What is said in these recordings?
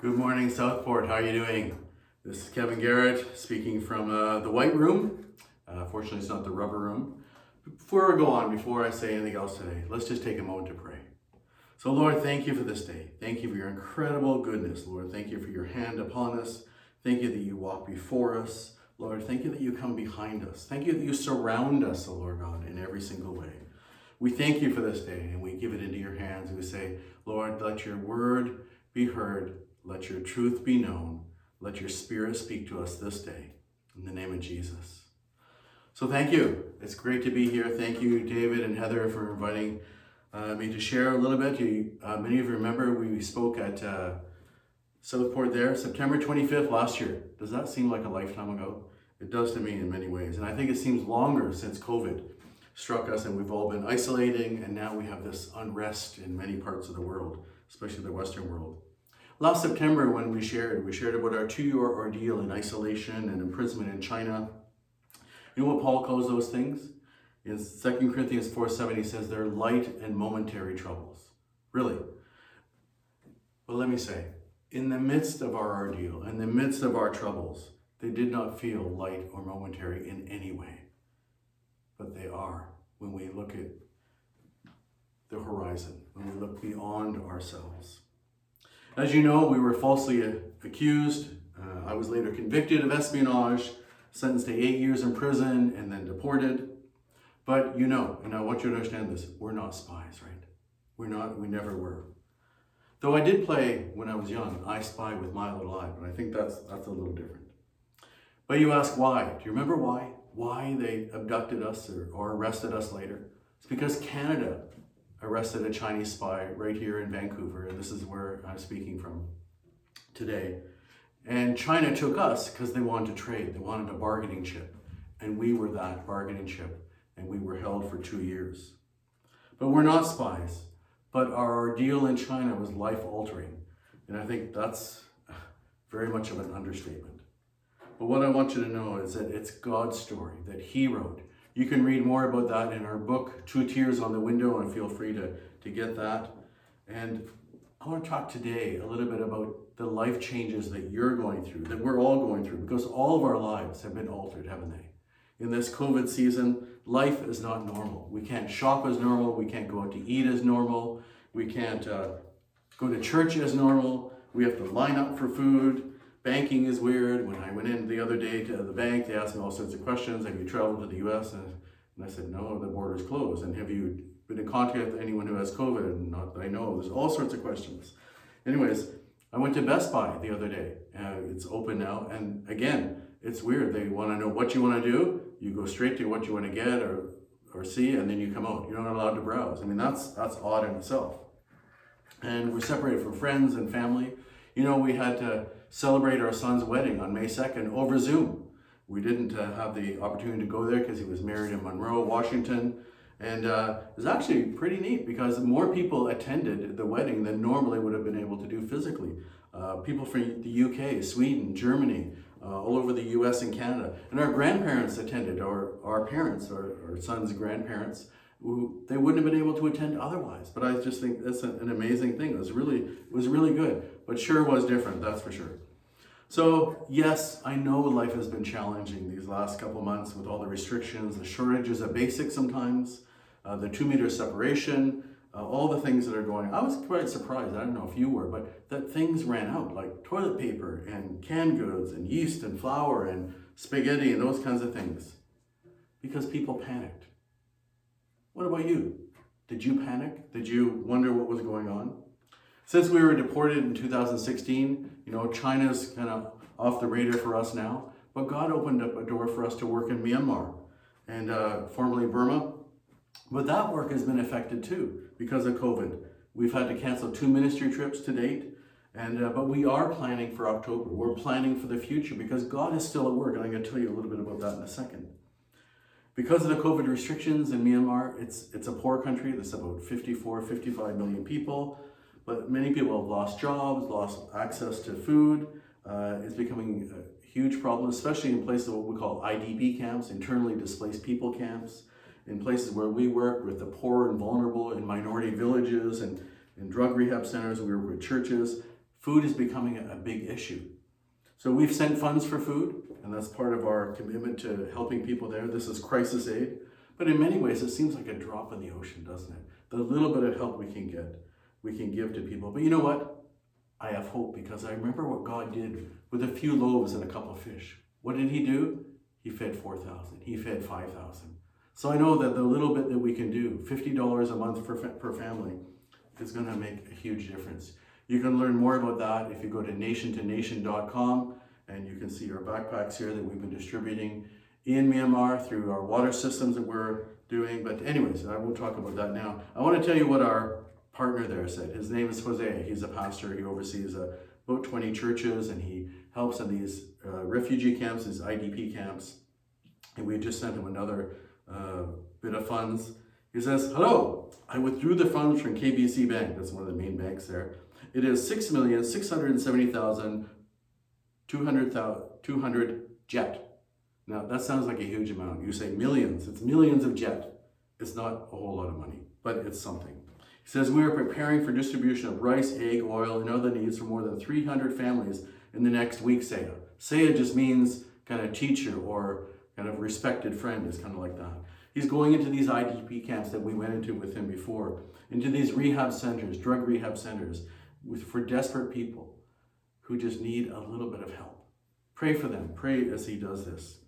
Good morning, Southport. How are you doing? This is Kevin Garratt speaking from uh, the White Room. Uh, fortunately, it's not the Rubber Room. Before I go on, before I say anything else today, let's just take a moment to pray. So, Lord, thank you for this day. Thank you for your incredible goodness, Lord. Thank you for your hand upon us. Thank you that you walk before us. Lord, thank you that you come behind us. Thank you that you surround us, O Lord God, in every single way. We thank you for this day and we give it into your hands. And we say, Lord, let your word be heard let your truth be known. Let your spirit speak to us this day. In the name of Jesus. So thank you. It's great to be here. Thank you, David and Heather, for inviting uh, me to share a little bit. You, uh, many of you remember we spoke at uh, Southport there, September 25th last year. Does that seem like a lifetime ago? It does to me in many ways. And I think it seems longer since COVID struck us and we've all been isolating and now we have this unrest in many parts of the world, especially the Western world. Last September, when we shared, we shared about our two year ordeal in isolation and imprisonment in China. You know what Paul calls those things? In 2 Corinthians 4 7, he says they're light and momentary troubles. Really. But let me say, in the midst of our ordeal, in the midst of our troubles, they did not feel light or momentary in any way. But they are when we look at the horizon, when we look beyond ourselves. As you know, we were falsely accused. Uh, I was later convicted of espionage, sentenced to eight years in prison, and then deported. But you know, and I want you to understand this, we're not spies, right? We're not, we never were. Though I did play when I was young, I Spy with My Little Eye, but I think that's that's a little different. But you ask why? Do you remember why? Why they abducted us or, or arrested us later? It's because Canada arrested a Chinese spy right here in Vancouver, and this is where I'm speaking from today. And China took us because they wanted to trade, they wanted a bargaining chip, and we were that bargaining chip, and we were held for two years. But we're not spies, but our ordeal in China was life altering, and I think that's very much of an understatement. But what I want you to know is that it's God's story that He wrote you can read more about that in our book, Two Tears on the Window, and feel free to, to get that. And I want to talk today a little bit about the life changes that you're going through, that we're all going through, because all of our lives have been altered, haven't they? In this COVID season, life is not normal. We can't shop as normal. We can't go out to eat as normal. We can't uh, go to church as normal. We have to line up for food banking is weird. When I went in the other day to the bank, they asked me all sorts of questions. Have you traveled to the U.S.? And, I said, no, the border's closed. And have you been in contact with anyone who has COVID? And not that I know. There's all sorts of questions. Anyways, I went to Best Buy the other day. Uh, it's open now. And again, it's weird. They want to know what you want to do. You go straight to what you want to get or, or see, and then you come out. You're not allowed to browse. I mean, that's, that's odd in itself. And we're separated from friends and family. You know, we had to celebrate our son's wedding on May 2nd over Zoom. We didn't uh, have the opportunity to go there because he was married in Monroe, Washington. And uh, it was actually pretty neat because more people attended the wedding than normally would have been able to do physically. Uh, people from the UK, Sweden, Germany, uh, all over the US and Canada. And our grandparents attended, or our parents, our son's grandparents, who they wouldn't have been able to attend otherwise. But I just think that's an amazing thing. It was really, it was really good but sure was different, that's for sure. So, yes, I know life has been challenging these last couple months with all the restrictions, the shortages of basics sometimes, uh, the two meter separation, uh, all the things that are going. I was quite surprised, I don't know if you were, but that things ran out like toilet paper and canned goods and yeast and flour and spaghetti and those kinds of things because people panicked. What about you? Did you panic? Did you wonder what was going on? Since we were deported in 2016, you know, China's kind of off the radar for us now, but God opened up a door for us to work in Myanmar and uh, formerly Burma. But that work has been affected too because of COVID. We've had to cancel two ministry trips to date, and uh, but we are planning for October. We're planning for the future because God is still at work, and I'm going to tell you a little bit about that in a second. Because of the COVID restrictions in Myanmar, it's it's a poor country. There's about 54, 55 million people. But many people have lost jobs, lost access to food. Uh, it's becoming a huge problem, especially in places what we call IDP camps, internally displaced people camps, in places where we work with the poor and vulnerable in minority villages and in drug rehab centers. We work with churches. Food is becoming a, a big issue. So we've sent funds for food, and that's part of our commitment to helping people there. This is crisis aid. But in many ways, it seems like a drop in the ocean, doesn't it? The little bit of help we can get, we can give to people. But you know what? I have hope because I remember what God did with a few loaves and a couple of fish. What did He do? He fed 4,000, He fed 5,000. So I know that the little bit that we can do, $50 a month per, per family, is going to make a huge difference. You can learn more about that if you go to nationtonation.com and you can see our backpacks here that we've been distributing in Myanmar through our water systems that we're doing. But anyways, I won't talk about that now. I want to tell you what our partner there said. His name is Jose. He's a pastor. He oversees uh, about 20 churches and he helps in these uh, refugee camps, these IDP camps. And we just sent him another uh, bit of funds. He says, Hello, I withdrew the funds from KBZ Bank. That's one of the main banks there. It is 6,670,200 kyat. Now, that sounds like a huge amount. You say millions. It's millions of kyat. It's not a whole lot of money, but it's something. He says, We are preparing for distribution of rice, egg, oil, and other needs for more than 300 families in the next week, Saya. Saya just means kind of teacher or kind of respected friend, is kind of like that. He's going into these IDP camps that we went into with him before, into these rehab centers, drug rehab centers, with, for desperate people who just need a little bit of help. Pray for them. Pray as he does this.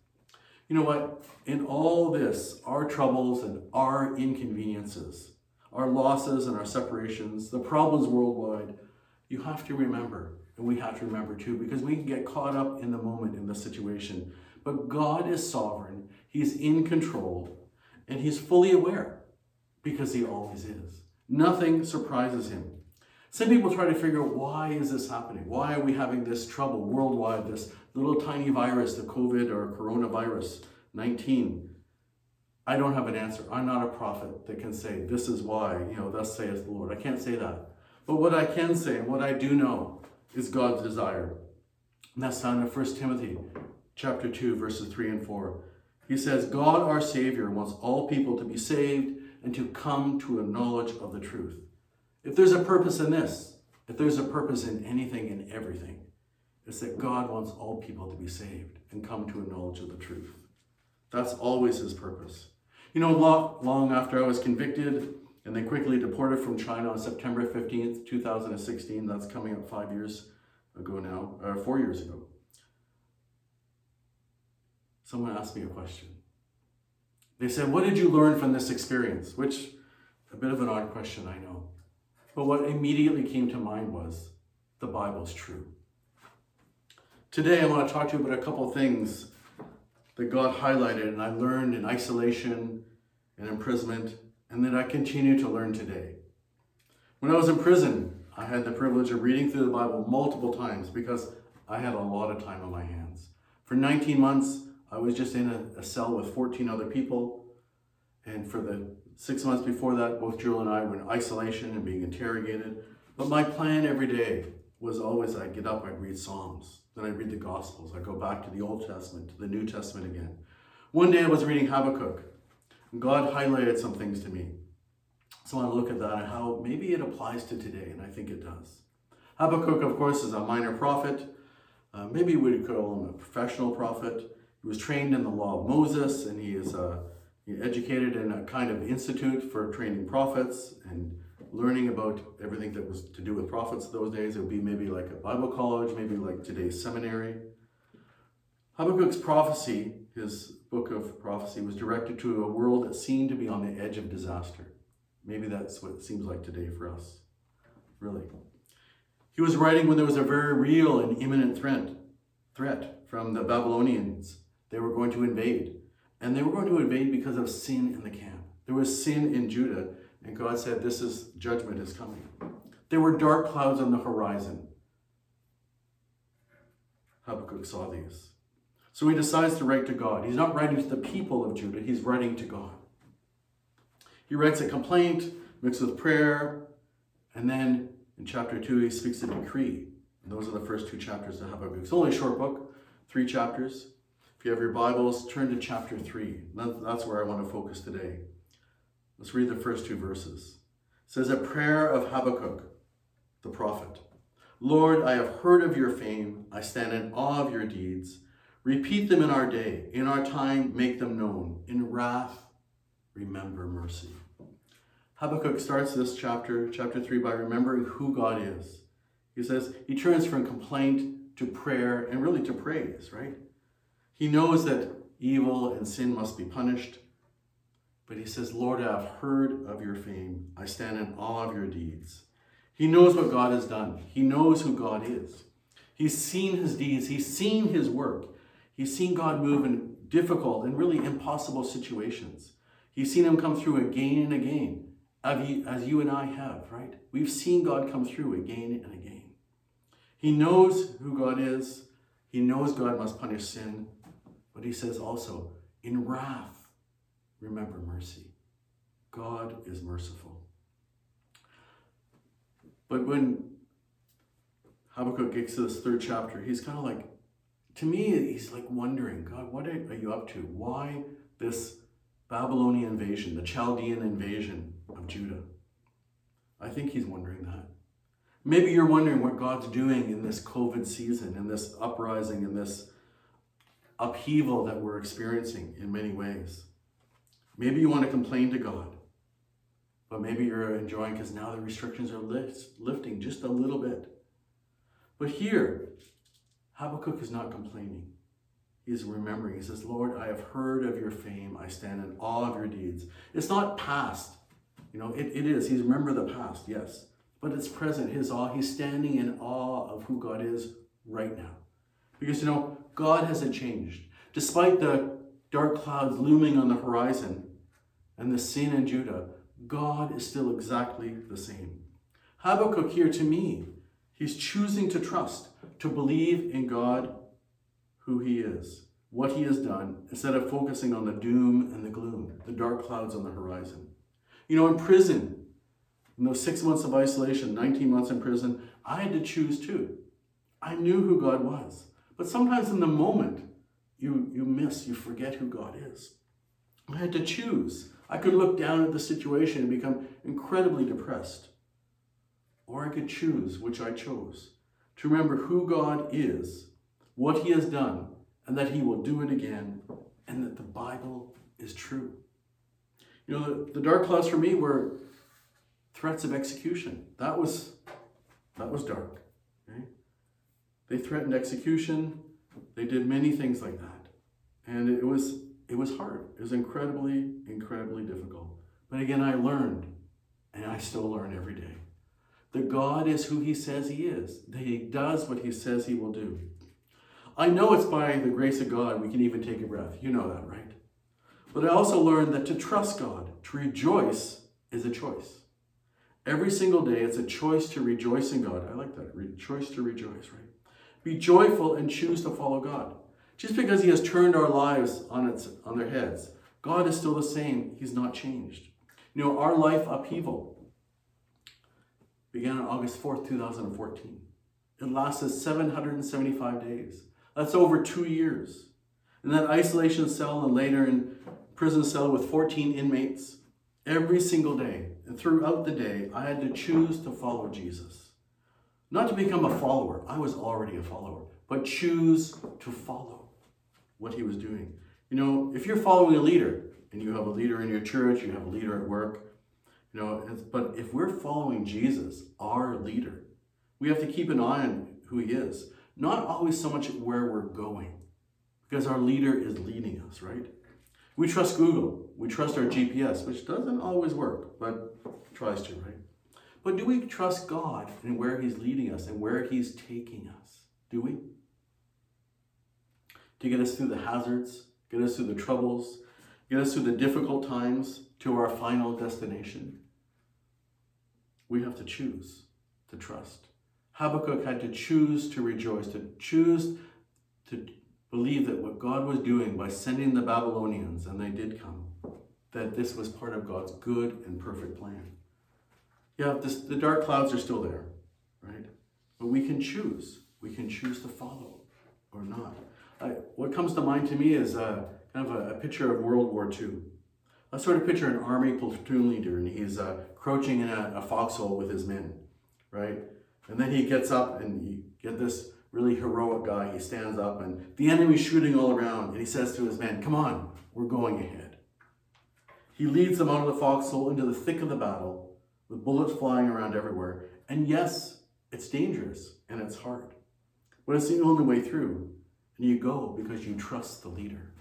You know what? In all this, our troubles and our inconveniences, our losses and our separations, the problems worldwide, you have to remember, and we have to remember too, because we can get caught up in the moment in the situation. But God is sovereign, He's in control, and He's fully aware because He always is. Nothing surprises Him. Some people try to figure out why is this happening? Why are we having this trouble worldwide, this little tiny virus, the COVID or coronavirus 19? I don't have an answer. I'm not a prophet that can say, this is why, you know, thus saith the Lord. I can't say that. But what I can say and what I do know is God's desire. And that's found in 1 Timothy chapter 2, verses 3 and 4. He says, God our Savior wants all people to be saved and to come to a knowledge of the truth. If there's a purpose in this, if there's a purpose in anything and everything, it's that God wants all people to be saved and come to a knowledge of the truth. That's always his purpose. You know, long, after I was convicted and then quickly deported from China on September 15th, 2016, that's coming up five years ago now, or four years ago, someone asked me a question. They said, What did you learn from this experience? Which, a bit of an odd question, I know. But what immediately came to mind was the Bible's true. Today, I want to talk to you about a couple things that God highlighted and I learned in isolation and imprisonment, and that I continue to learn today. When I was in prison, I had the privilege of reading through the Bible multiple times because I had a lot of time on my hands. For 19 months, I was just in a, a cell with 14 other people. And for the six months before that, both Jill and I were in isolation and being interrogated. But my plan every day was always I'd get up, I'd read Psalms, then I'd read the Gospels, I'd go back to the Old Testament, to the New Testament again. One day I was reading Habakkuk, and God highlighted some things to me. So I look at that and how maybe it applies to today, and I think it does. Habakkuk, of course, is a minor prophet. Uh, maybe we would call him a professional prophet. He was trained in the law of Moses, and he is educated in a kind of institute for training prophets and learning about everything that was to do with prophets those days. It would be maybe like a Bible college, maybe like today's seminary. Habakkuk's prophecy, his book of prophecy, was directed to a world that seemed to be on the edge of disaster. Maybe that's what it seems like today for us, really. He was writing when there was a very real and imminent threat, threat from the Babylonians. They were going to invade. And they were going to invade because of sin in the camp. There was sin in Judah and God said, This is judgment is coming. There were dark clouds on the horizon. Habakkuk saw these. So he decides to write to God. He's not writing to the people of Judah, he's writing to God. He writes a complaint mixed with prayer, and then in chapter 2, he speaks a decree. And those are the first two chapters of Habakkuk. It's only a short book, three chapters. If you have your Bibles, turn to chapter 3. That's where I want to focus today. Let's read the first two verses. It says, A prayer of Habakkuk, the prophet. Lord, I have heard of your fame. I stand in awe of your deeds. Repeat them in our day. In our time, make them known. In wrath, remember mercy. Habakkuk starts this chapter, chapter 3, by remembering who God is. He says he turns from complaint to prayer and really to praise, right? He knows that evil and sin must be punished. But he says, Lord, I have heard of your fame. I stand in awe of your deeds. He knows what God has done. He knows who God is. He's seen his deeds. He's seen his work. He's seen God move in difficult and really impossible situations. He's seen him come through again and again, as you and I have, right? We've seen God come through again and again. He knows who God is. He knows God must punish sin. But he says also, in wrath, remember mercy. God is merciful. But when Habakkuk gets to this third chapter, he's kind of like, to me, he's like wondering, God, what are you up to? Why this Babylonian invasion, the Chaldean invasion of Judah? I think he's wondering that. Maybe you're wondering what God's doing in this COVID season, in this uprising, in this upheaval that we're experiencing in many ways. Maybe you want to complain to God, but maybe you're enjoying because now the restrictions are lift, lifting just a little bit. But here, Habakkuk is not complaining. He's remembering. He says, Lord, I have heard of your fame. I stand in awe of your deeds. It's not past. You know, it, it is. He's remember the past, yes. But it's present. His awe. He's standing in awe of who God is right now. Because, you know, God hasn't changed. Despite the dark clouds looming on the horizon and the sin in Judah, God is still exactly the same. Habakkuk here, to me, he's choosing to trust, to believe in God, who he is, what he has done, instead of focusing on the doom and the gloom, the dark clouds on the horizon. You know, in prison, in those six months of isolation, 19 months in prison, I had to choose too. I knew who God was. But sometimes in the moment, you, you miss, you forget who God is. I had to choose. I could look down at the situation and become incredibly depressed. Or I could choose, which I chose, to remember who God is, what He has done, and that He will do it again, and that the Bible is true. You know, the, the dark clouds for me were threats of execution. That was that was dark. They threatened execution. They did many things like that. And it was it was hard. It was incredibly, incredibly difficult. But again, I learned, and I still learn every day, that God is who He says He is, that He does what He says He will do. I know it's by the grace of God we can even take a breath. You know that, right? But I also learned that to trust God, to rejoice, is a choice. Every single day, it's a choice to rejoice in God. I like that. Choice to rejoice, right? Be joyful and choose to follow God. Just because He has turned our lives on, its, on their heads, God is still the same. He's not changed. You know, our life upheaval began on August 4th, 2014. It lasted 775 days. That's over two years. In that isolation cell and later in prison cell with 14 inmates, every single day and throughout the day, I had to choose to follow Jesus. Not to become a follower, I was already a follower, but choose to follow what he was doing. You know, if you're following a leader, and you have a leader in your church, you have a leader at work, you know, but if we're following Jesus, our leader, we have to keep an eye on who he is. Not always so much where we're going, because our leader is leading us, right? We trust Google, we trust our GPS, which doesn't always work, but tries to, right? But do we trust God in where He's leading us and where He's taking us? Do we? To get us through the hazards, get us through the troubles, get us through the difficult times to our final destination. We have to choose to trust. Habakkuk had to choose to rejoice, to choose to believe that what God was doing by sending the Babylonians, and they did come, that this was part of God's good and perfect plan. Yeah, this, the dark clouds are still there, right? But we can choose. We can choose to follow or not. I, what comes to mind to me is a, kind of a, a, picture of World War II. I sort of picture an army platoon leader, and he's uh, crouching in a, a foxhole with his men, right? And then he gets up and you get this really heroic guy. He stands up and the enemy's shooting all around. And he says to his men, Come on, we're going ahead. He leads them out of the foxhole into the thick of the battle with bullets flying around everywhere. And yes, it's dangerous and it's hard, but it's the only way through. And you go because you trust the leader.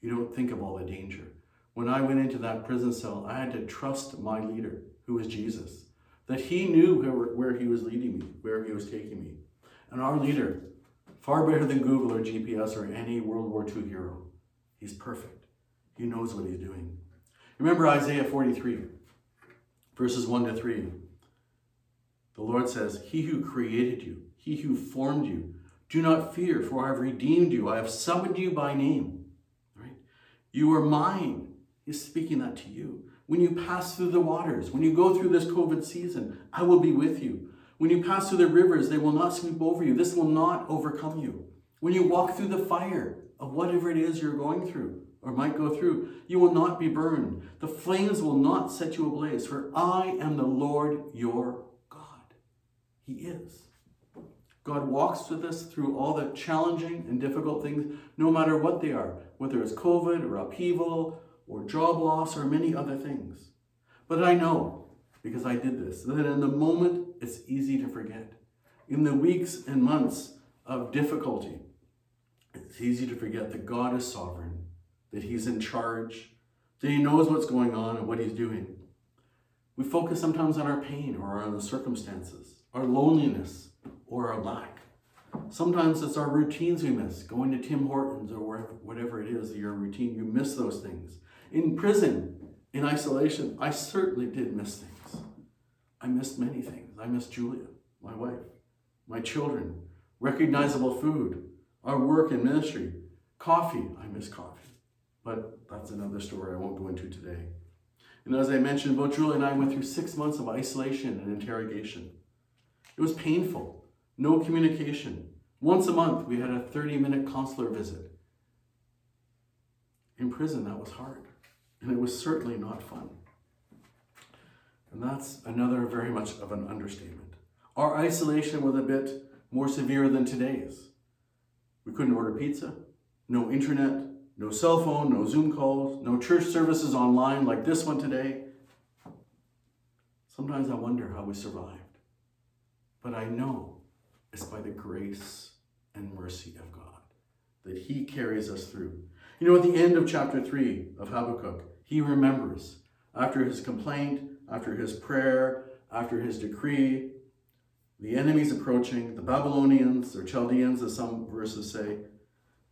You don't think of all the danger. When I went into that prison cell, I had to trust my leader, who was Jesus, that he knew where, where he was leading me, where he was taking me. And our leader, far better than Google or GPS or any World War II hero, he's perfect. He knows what he's doing. Remember Isaiah 43, verses 1 to 3. The Lord says, He who created you, he who formed you, do not fear, for I have redeemed you. I have summoned you by name. Right? You are mine. He's speaking that to you. When you pass through the waters, when you go through this COVID season, I will be with you. When you pass through the rivers, they will not sweep over you. This will not overcome you. When you walk through the fire of whatever it is you're going through or might go through, you will not be burned. The flames will not set you ablaze, for I am the Lord your God. He is. God walks with us through all the challenging and difficult things, no matter what they are, whether it's COVID or upheaval or job loss or many other things. But I know, because I did this, that in the moment it's easy to forget. In the weeks and months of difficulty, it's easy to forget that God is sovereign, that He's in charge, that He knows what's going on and what He's doing. We focus sometimes on our pain or on the circumstances, our loneliness, or our lack. Sometimes it's our routines we miss, going to Tim Hortons or whatever it is, your routine. You miss those things. In prison, in isolation, I certainly did miss things. I missed many things. I missed Julia, my wife, my children, recognizable food, our work and ministry, coffee. I miss coffee. But that's another story I won't go into today. And as I mentioned, both Julia and I went through six months of isolation and interrogation. It was painful no communication. Once a month, we had a 30 minute consular visit. In prison, that was hard, and it was certainly not fun. And that's another very much of an understatement. Our isolation was a bit more severe than today's. We couldn't order pizza, no internet, no cell phone, no Zoom calls, no church services online like this one today. Sometimes I wonder how we survived. But I know it's by the grace and mercy of God that He carries us through. You know, at the end of chapter 3 of Habakkuk, he remembers after his complaint, after his prayer, after his decree, the enemies approaching, the Babylonians or Chaldeans, as some verses say,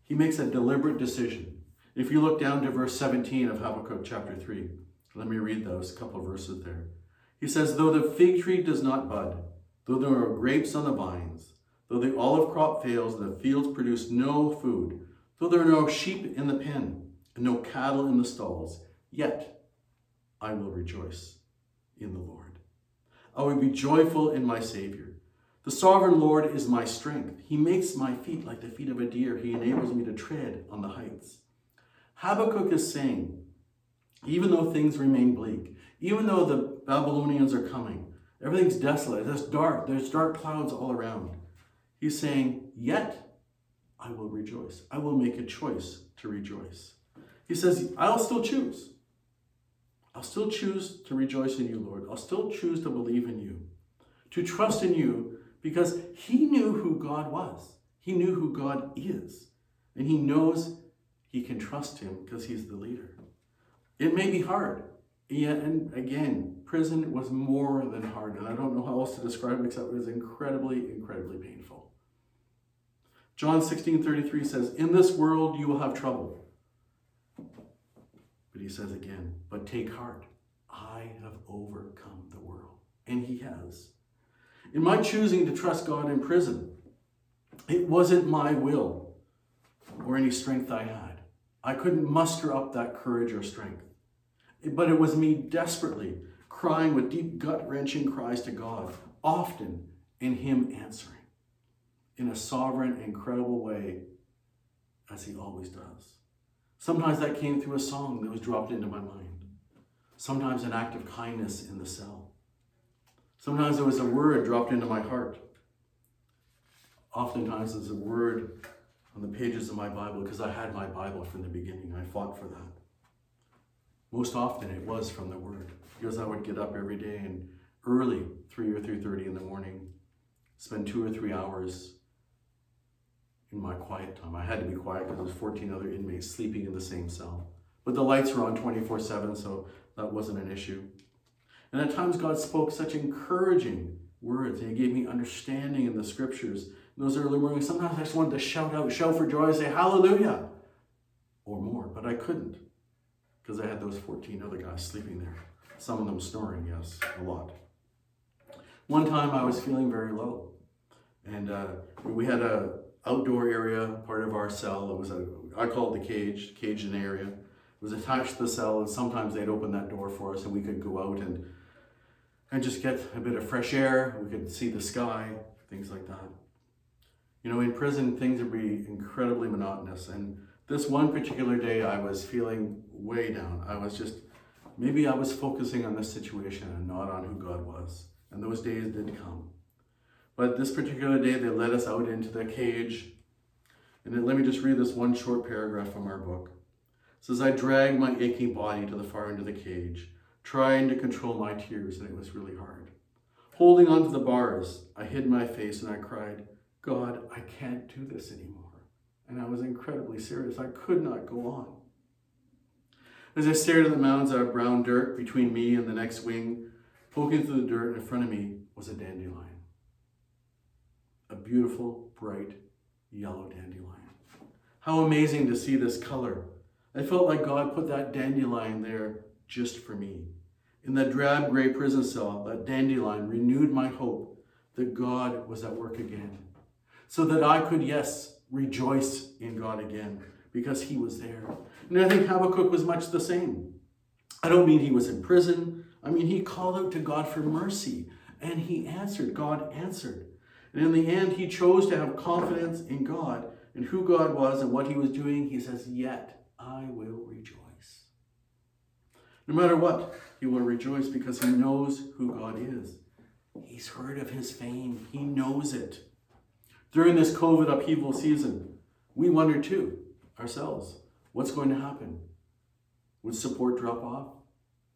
he makes a deliberate decision. If you look down to verse 17 of Habakkuk chapter 3, let me read those couple verses there. He says, Though the fig tree does not bud, Though there are grapes on the vines, though the olive crop fails and the fields produce no food, though there are no sheep in the pen and no cattle in the stalls, yet I will rejoice in the Lord. I will be joyful in my Savior. The sovereign Lord is my strength. He makes my feet like the feet of a deer. He enables me to tread on the heights. Habakkuk is saying, even though things remain bleak, even though the Babylonians are coming, Everything's desolate. It's dark. There's dark clouds all around. He's saying, Yet I will rejoice. I will make a choice to rejoice. He says, I'll still choose. I'll still choose to rejoice in you, Lord. I'll still choose to believe in you, to trust in you, because he knew who God was. He knew who God is. And he knows he can trust him because he's the leader. It may be hard. Yeah, and again, prison was more than hard, and I don't know how else to describe it except it was incredibly, incredibly painful. John 16 33 says, In this world you will have trouble. But he says again, But take heart, I have overcome the world. And he has. In my choosing to trust God in prison, it wasn't my will or any strength I had. I couldn't muster up that courage or strength. But it was me desperately crying with deep gut wrenching cries to God, often in Him answering in a sovereign, incredible way, as He always does. Sometimes that came through a song that was dropped into my mind, sometimes an act of kindness in the cell. Sometimes it was a word dropped into my heart. Oftentimes it's a word on the pages of my Bible because I had my Bible from the beginning. I fought for that. Most often it was from the Word because I would get up every day and early, 3 or 3.30 in the morning, spend two or three hours in my quiet time. I had to be quiet because there was 14 other inmates sleeping in the same cell. But the lights were on 24-7, so that wasn't an issue. And at times God spoke such encouraging words, and He gave me understanding in the scriptures. Those early mornings, sometimes I just wanted to shout out, shout for joy, say hallelujah, or more, but I couldn't because I had those 14 other guys sleeping there. Some of them snoring, yes, a lot. One time I was feeling very low, and uh, we had a outdoor area, part of our cell. It was a, I call it the cage, cage in area. It was attached to the cell, and sometimes they'd open that door for us, and we could go out and and just get a bit of fresh air. We could see the sky, things like that. You know, in prison, things would be incredibly monotonous, and this one particular day, I was feeling way down. I was just, maybe I was focusing on the situation and not on who God was. And those days did come. But this particular day, they led us out into the cage. And then let me just read this one short paragraph from our book. It says, I dragged my aching body to the far end of the cage, trying to control my tears, and it was really hard. Holding onto the bars, I hid my face and I cried, God, I can't do this anymore and I was incredibly serious. I could not go on. As I stared at the mounds of brown dirt between me and the next wing, poking through the dirt in front of me was a dandelion. A beautiful, bright, yellow dandelion. How amazing to see this color. I felt like God put that dandelion there just for me. In that drab gray prison cell, that dandelion renewed my hope that God was at work again. So that I could, yes, rejoice in God again because he was there. And I think Habakkuk was much the same. I don't mean he was in prison. I mean, he called out to God for mercy and he answered. God answered. And in the end, he chose to have confidence in God and who God was and what he was doing. He says, Yet I will rejoice. No matter what, he will rejoice because he knows who God is. He's heard of his fame, he knows it. During this COVID upheaval season, we wonder too, ourselves, what's going to happen? Would support drop off?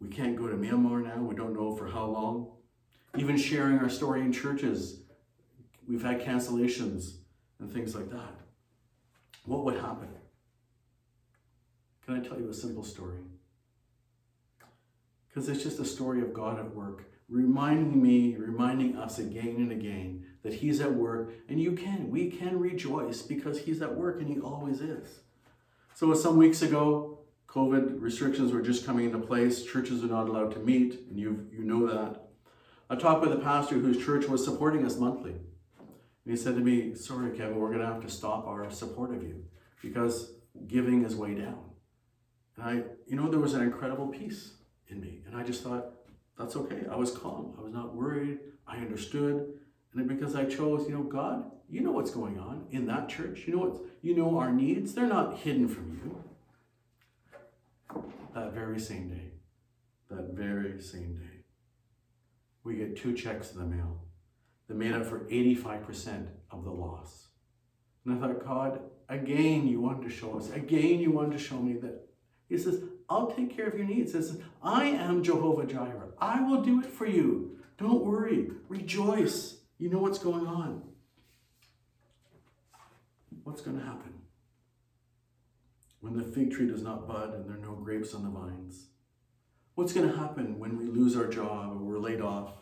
We can't go to Myanmar now. We don't know for how long. Even sharing our story in churches, we've had cancellations and things like that. What would happen? Can I tell you a simple story? Because it's just a story of God at work, reminding me, reminding us again and again that He's at work, and you can, we can rejoice because He's at work and He always is. So, some weeks ago, COVID restrictions were just coming into place. Churches are not allowed to meet, and you you know that. I talked with a pastor whose church was supporting us monthly. And he said to me, Sorry, Kevin, we're going to have to stop our support of you because giving is way down. And I, you know, there was an incredible peace in me. And I just thought, that's okay. I was calm. I was not worried. I understood. And because I chose, you know, God, you know what's going on in that church. You know what you know our needs. They're not hidden from you. That very same day, that very same day, we get two checks in the mail that made up for 85% of the loss. And I thought, God, again you wanted to show us, again you wanted to show me that He says, I'll take care of your needs. He says, I am Jehovah Jireh. I will do it for you. Don't worry. Rejoice. You know what's going on. What's going to happen? When the fig tree does not bud and there are no grapes on the vines? What's going to happen when we lose our job or we're laid off?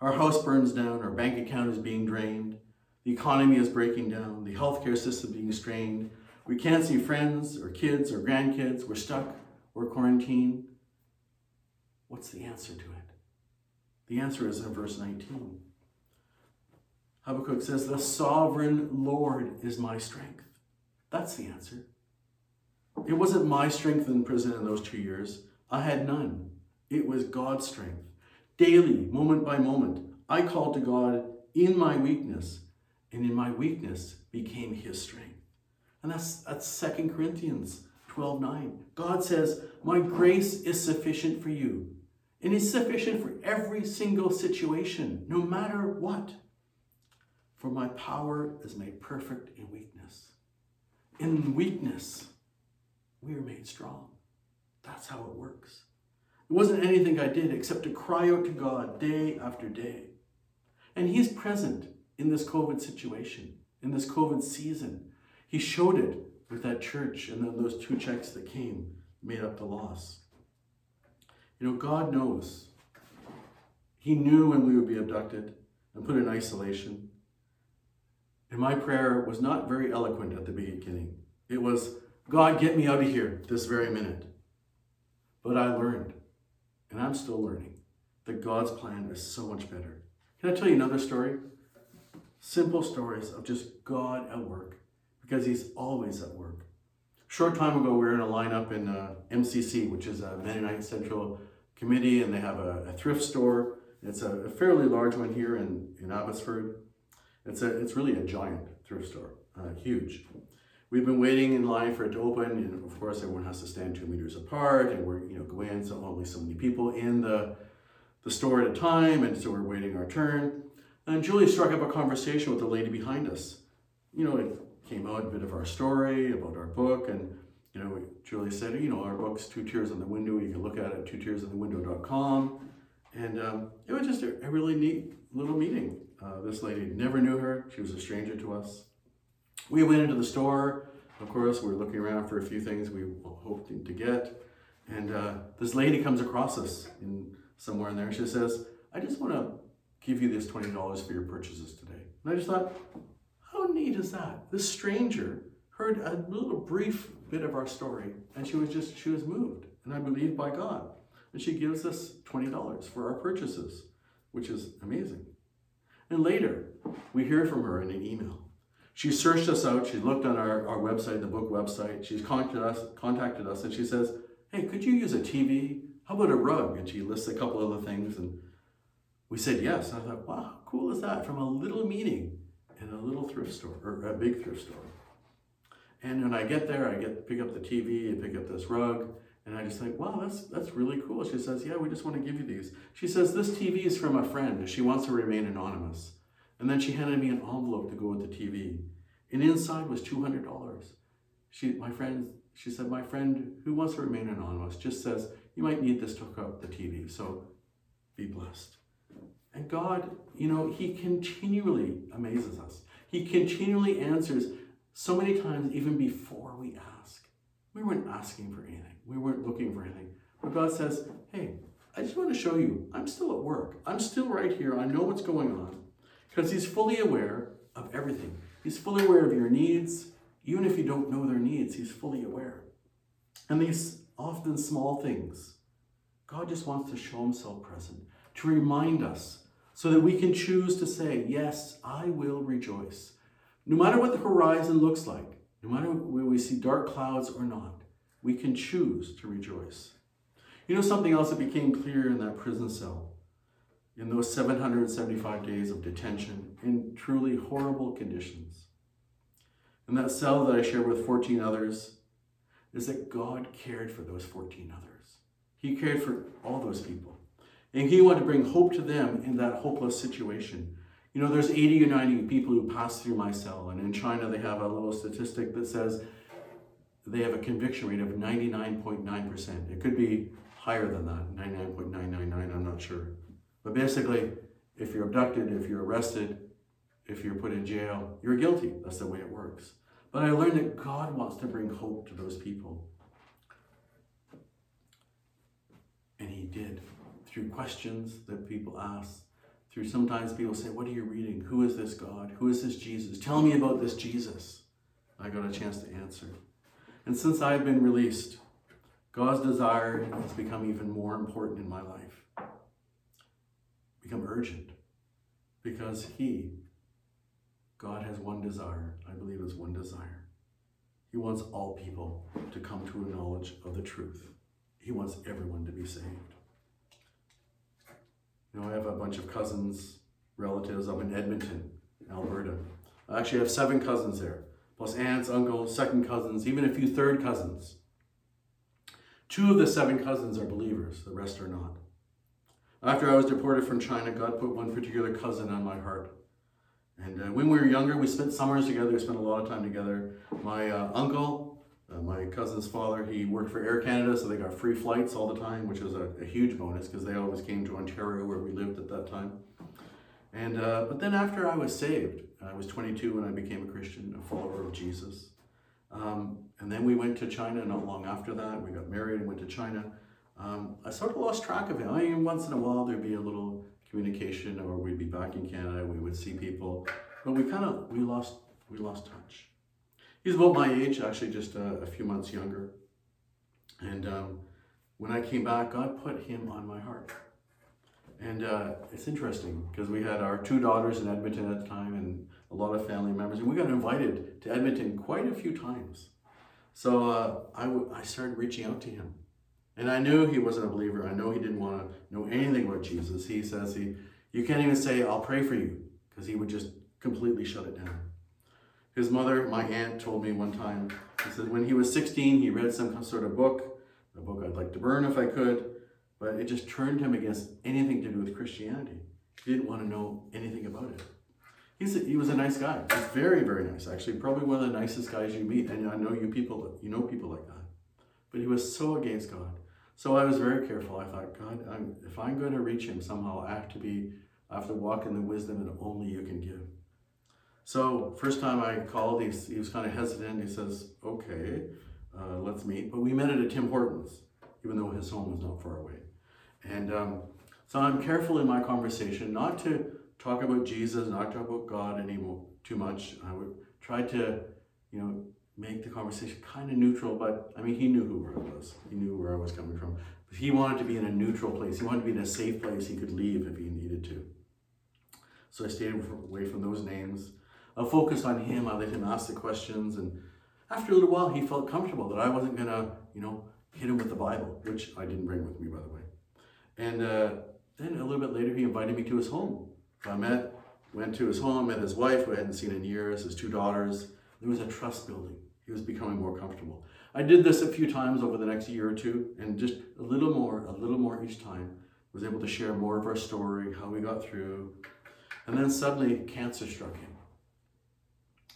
Our house burns down, our bank account is being drained, the economy is breaking down, the healthcare system being strained. We can't see friends or kids or grandkids. We're stuck. We're quarantined. What's the answer to it? The answer is in verse 19. Habakkuk says, The sovereign Lord is my strength. That's the answer. It wasn't my strength in prison in those two years. I had none. It was God's strength. Daily, moment by moment, I called to God in my weakness, and in my weakness became his strength. And that's, that's 2 Corinthians 12 9. God says, My grace is sufficient for you And He's sufficient for every single situation, no matter what. For my power is made perfect in weakness. In weakness, we are made strong. That's how it works. It wasn't anything I did except to cry out to God day after day. And He's present in this COVID situation, in this COVID season. He showed it with that church and then those two checks that came made up the loss. You know, God knows. He knew when we would be abducted and put in isolation. And my prayer was not very eloquent at the beginning. It was, God, get me out of here this very minute. But I learned, and I'm still learning, that God's plan is so much better. Can I tell you another story? Simple stories of just God at work, because He's always at work. Short time ago, we were in a lineup in uh, MCC, which is a Mennonite Central Committee, and they have a, a thrift store. It's a, a, fairly large one here in, in Abbotsford. It's, a, it's really a giant thrift store, uh, huge. We've been waiting in line for it to open, and of course, everyone has to stand two meters apart, and we're you know go in, so only so many people in the the store at a time, and so we're waiting our turn. And Julie struck up a conversation with the lady behind us. You know, it came out a bit of our story about our book, and you know, Julie said, you know, our book's two tears on the window. You can look at it two tears on the window.com. And um, it was just a, a, really neat little meeting. Uh, this lady never knew her. She was a stranger to us. We went into the store. Of course, we were looking around for a few things we hoped to get. And uh, this lady comes across us in somewhere in there. She says, I just want to give you this $20 for your purchases today. And I just thought, how neat is that? This stranger heard a little brief bit of our story and she was just, she was moved. And I believe by God. And she gives us $20 for our purchases, which is amazing. And later, we hear from her in an email. She searched us out. She looked on our, our website, the book website. She's contacted us, contacted us and she says, Hey, could you use a TV? How about a rug? And she lists a couple other things. And we said yes. And I thought, wow, how cool is that? From a little meeting in a little thrift store, or a big thrift store. And when I get there, I get pick up the TV and pick up this rug. And I just think, wow, that's that's really cool. She says, yeah, we just want to give you these. She says, this TV is from a friend. She wants to remain anonymous. And then she handed me an envelope to go with the TV. And inside was $200. She, my friend, she said, my friend who wants to remain anonymous just says, you might need this to hook up the TV. So be blessed. And God, you know, He continually amazes us. He continually answers so many times, even before we ask. We weren't asking for anything, we weren't looking for anything. But God says, hey, I just want to show you, I'm still at work. I'm still right here. I know what's going on. Because He's fully aware of everything. He's fully aware of your needs. Even if you don't know their needs, He's fully aware. And these often small things, God just wants to show Himself present, to remind us so that we can choose to say, Yes, I will rejoice. No matter what the horizon looks like, no matter whether we see dark clouds or not, we can choose to rejoice. You know something else that became clear in that prison cell? In those 775 days of detention in truly horrible conditions. In that cell that I shared with 14 others, is that God cared for those 14 others. He cared for all those people. And he wanted to bring hope to them in that hopeless situation. You know, there's 80 or 90 people who pass through my cell, and in China they have a little statistic that says they have a conviction rate of 99.9%. It could be higher than that, 99.999, I'm not sure. But basically, if you're abducted, if you're arrested, if you're put in jail, you're guilty. That's the way it works. But I learned that God wants to bring hope to those people. And He did through questions that people ask, through sometimes people say, What are you reading? Who is this God? Who is this Jesus? Tell me about this Jesus. I got a chance to answer. And since I've been released, God's desire has become even more important in my life, become urgent, because He, God, has one desire. I believe is one desire. He wants all people to come to a knowledge of the truth. He wants everyone to be saved. You know, I have a bunch of cousins, relatives up in Edmonton, Alberta. I actually have seven cousins there, plus aunts, uncles, second cousins, even a few third cousins. Two of the seven cousins are believers, the rest are not. After I was deported from China, God put one particular cousin on my heart. And uh, when we were younger, we spent summers together. We spent a lot of time together. My uh, uncle, uh, my cousin's father, he worked for Air Canada, so they got free flights all the time, which was a, a huge bonus because they always came to Ontario where we lived at that time. And uh, but then after I was saved, I was 22 when I became a Christian, a follower of Jesus. Um, and then we went to China not long after that. We got married and went to China. Um, I sort of lost track of him. I mean, once in a while there'd be a little communication, or we'd be back in Canada. We would see people, but we kind of we lost we lost touch. He's about my age, actually, just a, a few months younger. And um, when I came back, God put him on my heart. And uh, it's interesting because we had our two daughters in Edmonton at the time and a lot of family members, and we got invited to Edmonton quite a few times. So uh, I, w- I started reaching out to him. And I knew he wasn't a believer. I know he didn't want to know anything about Jesus. He says he, you can't even say, I'll pray for you, because he would just completely shut it down. His mother, my aunt, told me one time, he said when he was 16, he read some sort of book, a book I'd like to burn if I could, but it just turned him against anything to do with Christianity. He didn't want to know anything about it. He's a, he was a nice guy. He's very, very nice, actually. Probably one of the nicest guys you meet. And I know you people, you know people like that. But he was so against God. So I was very careful. I thought, God, I'm, if I'm going to reach him somehow, I have to be, I have to walk in the wisdom that only you can give. So first time I called, he, he was kind of hesitant. He says, okay, uh, let's meet. But we met at a Tim Hortons, even though his home was not far away. And um, so I'm careful in my conversation not to talk about Jesus, not talk about God anymore too much. I would try to, you know, make the conversation kind of neutral, but I mean, he knew who I was. He knew where I was coming from. But he wanted to be in a neutral place. He wanted to be in a safe place he could leave if he needed to. So I stayed away from those names. I focused on him. I let him ask the questions. And after a little while, he felt comfortable that I wasn't going to, you know, hit him with the Bible, which I didn't bring with me, by the way. And uh, then a little bit later, he invited me to his home. I met, went to his home, met his wife, who I hadn't seen in years, his two daughters. There was a trust building. He was becoming more comfortable. I did this a few times over the next year or two, and just a little more, a little more each time. Was able to share more of our story, how we got through. And then suddenly cancer struck him.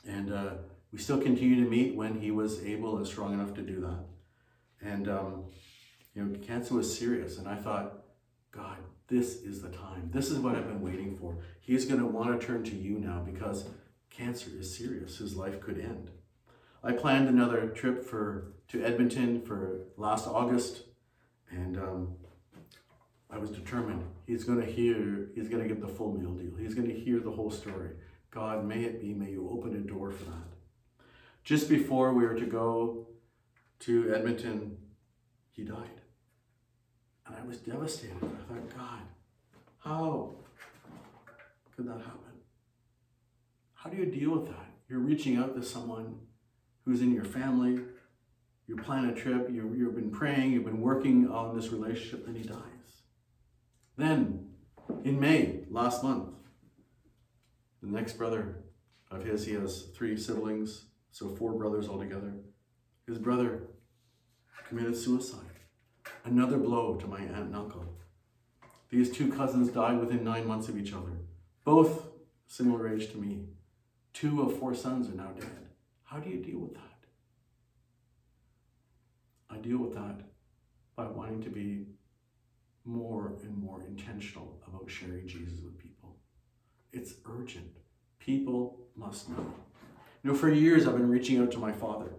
And uh, we still continue to meet when he was able and strong enough to do that. And, um, you know, cancer was serious. And I thought, God, this is the time. This is what I've been waiting for. He's going to want to turn to you now because cancer is serious. His life could end. I planned another trip for to Edmonton for last August, and um, I was determined he's going to hear, he's going to get the full meal deal. He's going to hear the whole story. God, may it be, may you open a door for that. Just before we were to go to Edmonton, he died. And I was devastated. I thought, God, how could that happen? How do you deal with that? You're reaching out to someone who's in your family, you plan a trip, you, you've been praying, you've been working on this relationship, and he dies. Then, in May, last month, the next brother of his, he has three siblings, so four brothers altogether. His brother committed suicide. Another blow to my aunt and uncle. These two cousins died within nine months of each other, both similar age to me. Two of four sons are now dead. How do you deal with that? I deal with that by wanting to be more and more intentional about sharing Jesus with people. It's urgent. People must know. You know, for years I've been reaching out to my father.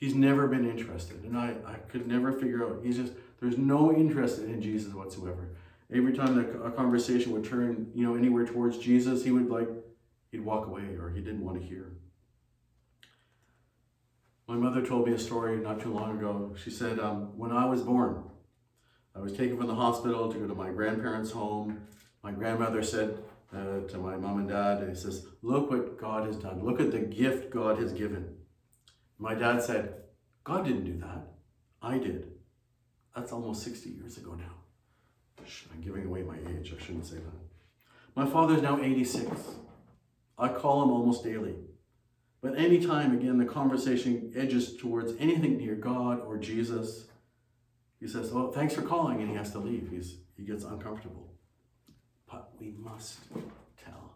He's never been interested, and I, I could never figure out. He's just, there's no interest in Jesus whatsoever. Every time the, a conversation would turn, you know, anywhere towards Jesus, he would like, he'd walk away or he didn't want to hear. My mother told me a story not too long ago. She said, um, when I was born, I was taken from the hospital to go to my grandparents' home. My grandmother said uh, to my mom and dad, he says, look what God has done. Look at the gift God has given. My dad said, God didn't do that. I did. That's almost 60 years ago now. I'm giving away my age. I shouldn't say that. My father's now 86. I call him almost daily. But anytime, again, the conversation edges towards anything near God or Jesus, he says, Oh, thanks for calling, and he has to leave. He's, he gets uncomfortable. But we must tell.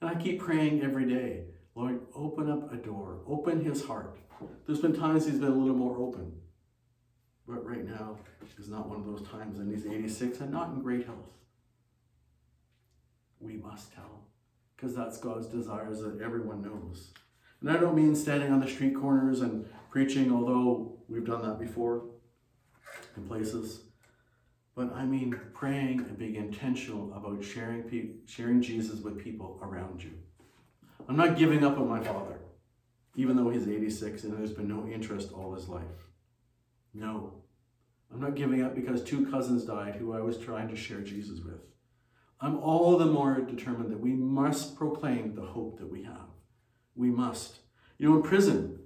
And I keep praying every day, Lord, open up a door, open his heart. There's been times he's been a little more open, but right now is not one of those times, and he's 86 and not in great health. We must tell, because that's God's desires that everyone knows. And I don't mean standing on the street corners and preaching, although we've done that before in places. But I mean praying and being intentional about sharing, pe- sharing Jesus with people around you. I'm not giving up on my father, even though he's 86 and there's been no interest all his life. No, I'm not giving up because two cousins died who I was trying to share Jesus with. I'm all the more determined that we must proclaim the hope that we have. We must. You know, in prison,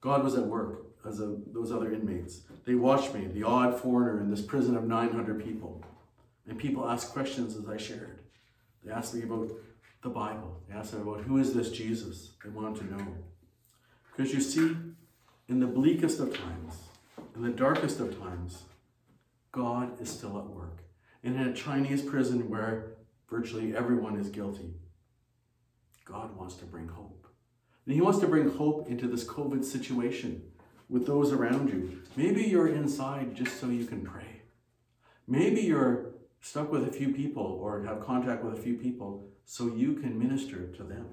God was at work as a, those other inmates. They watched me, the odd foreigner in this prison of 900 people. And people asked questions as I shared. They asked me about the Bible. They asked about who is this Jesus? They wanted to know. Because you see, in the bleakest of times, in the darkest of times, God is still at work. And in a Chinese prison where virtually everyone is guilty, God wants to bring hope. And He wants to bring hope into this COVID situation with those around you. Maybe you're inside just so you can pray. Maybe you're stuck with a few people or have contact with a few people so you can minister to them.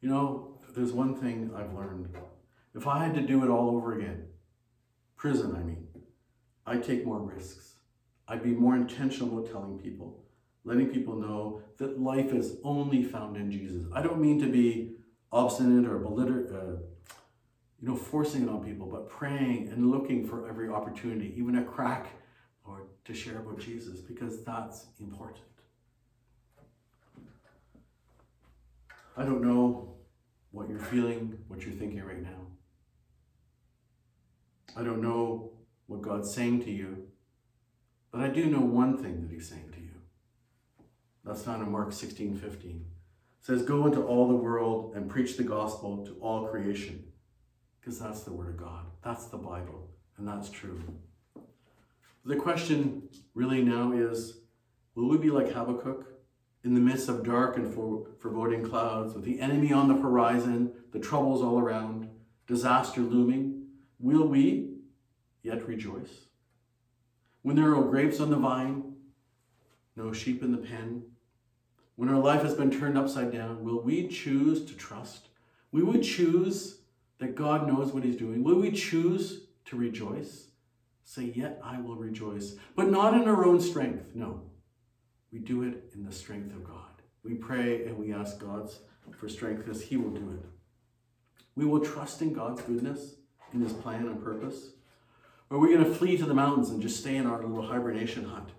You know, there's one thing I've learned. If I had to do it all over again, prison, I mean, I'd take more risks. I'd be more intentional about telling people, letting people know that life is only found in Jesus. I don't mean to be obstinate or belligerent, uh, you know, forcing it on people, but praying and looking for every opportunity, even a crack, to share about Jesus, because that's important. I don't know what you're feeling, what you're thinking right now. I don't know what God's saying to you, but I do know one thing that He's saying to you. That's found in Mark 16 15. It says, Go into all the world and preach the gospel to all creation because that's the Word of God. That's the Bible, and that's true. The question really now is will we be like Habakkuk in the midst of dark and foreboding clouds, with the enemy on the horizon, the troubles all around, disaster looming? Will we yet rejoice? When there are no grapes on the vine, no sheep in the pen, when our life has been turned upside down, will we choose to trust? We would choose that God knows what He's doing? Will we choose to rejoice? Say, Yet I will rejoice, but not in our own strength. No, we do it in the strength of God. We pray and we ask God for strength because He will do it. We will trust in God's goodness, in His plan and purpose. Or are we going to flee to the mountains and just stay in our little hibernation hut,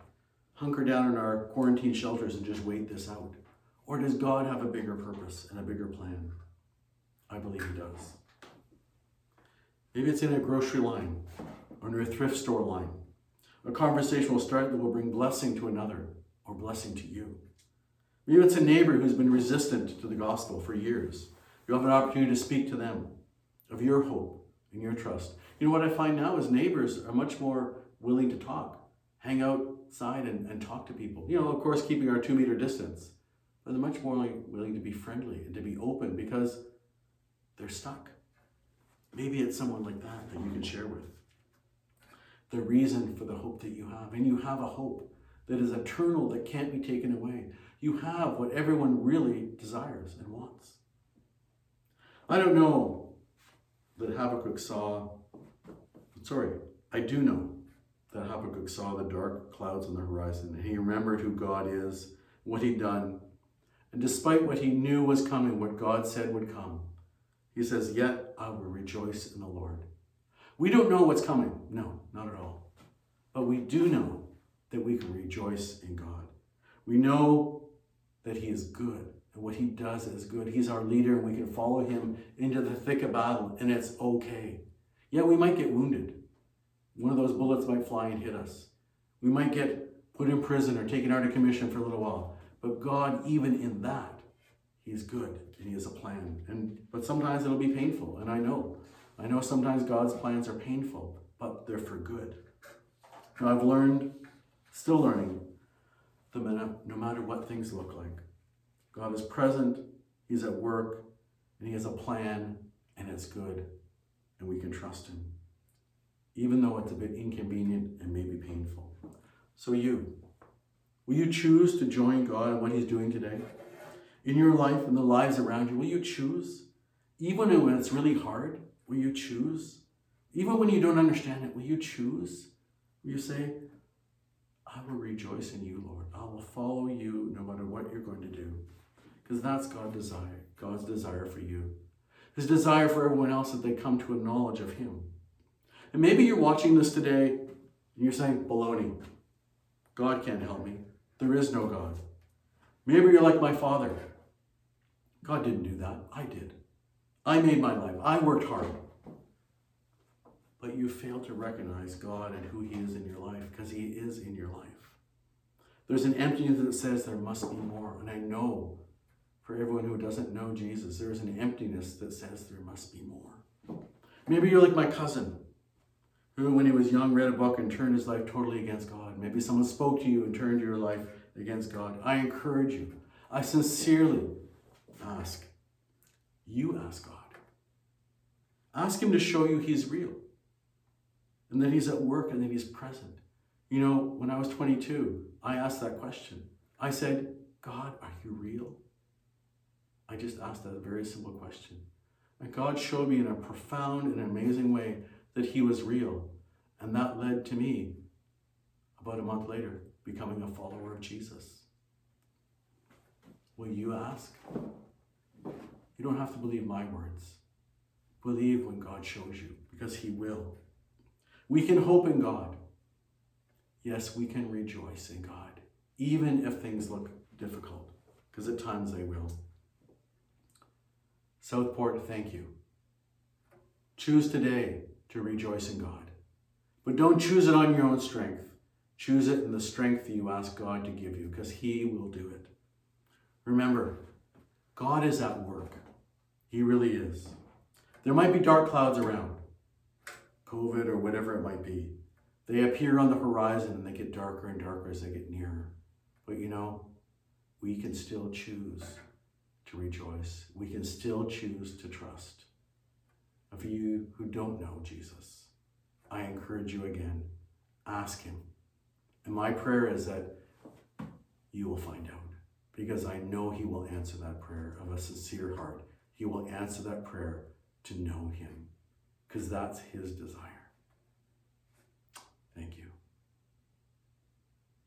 hunker down in our quarantine shelters and just wait this out? Or does God have a bigger purpose and a bigger plan? I believe He does. Maybe it's in a grocery line, under a thrift store line. A conversation will start that will bring blessing to another or blessing to you. Maybe it's a neighbor who's been resistant to the gospel for years. You have an opportunity to speak to them of your hope and your trust. You know what I find now is neighbors are much more willing to talk, hang outside and, and talk to people. You know, of course, keeping our two meter distance, but they're much more willing to be friendly and to be open because they're stuck. Maybe it's someone like that that you can share with. The reason for the hope that you have. And you have a hope that is eternal, that can't be taken away. You have what everyone really desires and wants. I don't know that Habakkuk saw, sorry, I do know that Habakkuk saw the dark clouds on the horizon and he remembered who God is, what he'd done. And despite what he knew was coming, what God said would come, he says, Yet I will rejoice in the Lord. We don't know what's coming. No, not at all. But we do know that we can rejoice in God. We know that He is good and what He does is good. He's our leader and we can follow Him into the thick of battle and it's okay. Yeah, we might get wounded. One of those bullets might fly and hit us. We might get put in prison or taken out of commission for a little while. But God, even in that, He's good and He has a plan. And but sometimes it'll be painful, and I know. I know sometimes God's plans are painful, but they're for good. I've learned, still learning, that no matter what things look like. God is present, He's at work, and He has a plan, and it's good, and we can trust Him, even though it's a bit inconvenient and maybe painful. So, you, will you choose to join God in what He's doing today? In your life and the lives around you, will you choose? Even when it's really hard, will you choose? Even when you don't understand it, will you choose? Will you say, I will rejoice in you, Lord. I will follow you no matter what you're going to do. Because that's God's desire, God's desire for you. His desire for everyone else that they come to a knowledge of Him. And maybe you're watching this today and you're saying, baloney. God can't help me. There is no God. Maybe you're like my father. God didn't do that. I did. I made my life. I worked hard. But you fail to recognize God and who He is in your life because He is in your life. There's an emptiness that says there must be more. And I know for everyone who doesn't know Jesus, there is an emptiness that says there must be more. Maybe you're like my cousin who, when he was young, read a book and turned his life totally against God. Maybe someone spoke to you and turned your life against God. I encourage you. I sincerely ask. You ask God. Ask Him to show you He's real and that He's at work and that He's present. You know, when I was 22, I asked that question. I said, God, are you real? I just asked that very simple question. And God showed me in a profound and amazing way that He was real. And that led to me, about a month later, becoming a follower of Jesus. Will you ask? You don't have to believe my words. Believe when God shows you, because He will. We can hope in God. Yes, we can rejoice in God, even if things look difficult, because at times they will. Southport, thank you. Choose today to rejoice in God. But don't choose it on your own strength. Choose it in the strength that you ask God to give you, because He will do it. Remember, God is at work. He really is. There might be dark clouds around, COVID or whatever it might be. They appear on the horizon and they get darker and darker as they get nearer. But you know, we can still choose to rejoice. We can still choose to trust. And for you who don't know Jesus, I encourage you again, ask him. And my prayer is that you will find out because I know he will answer that prayer of a sincere heart. He will answer that prayer to know Him because that's His desire. Thank you.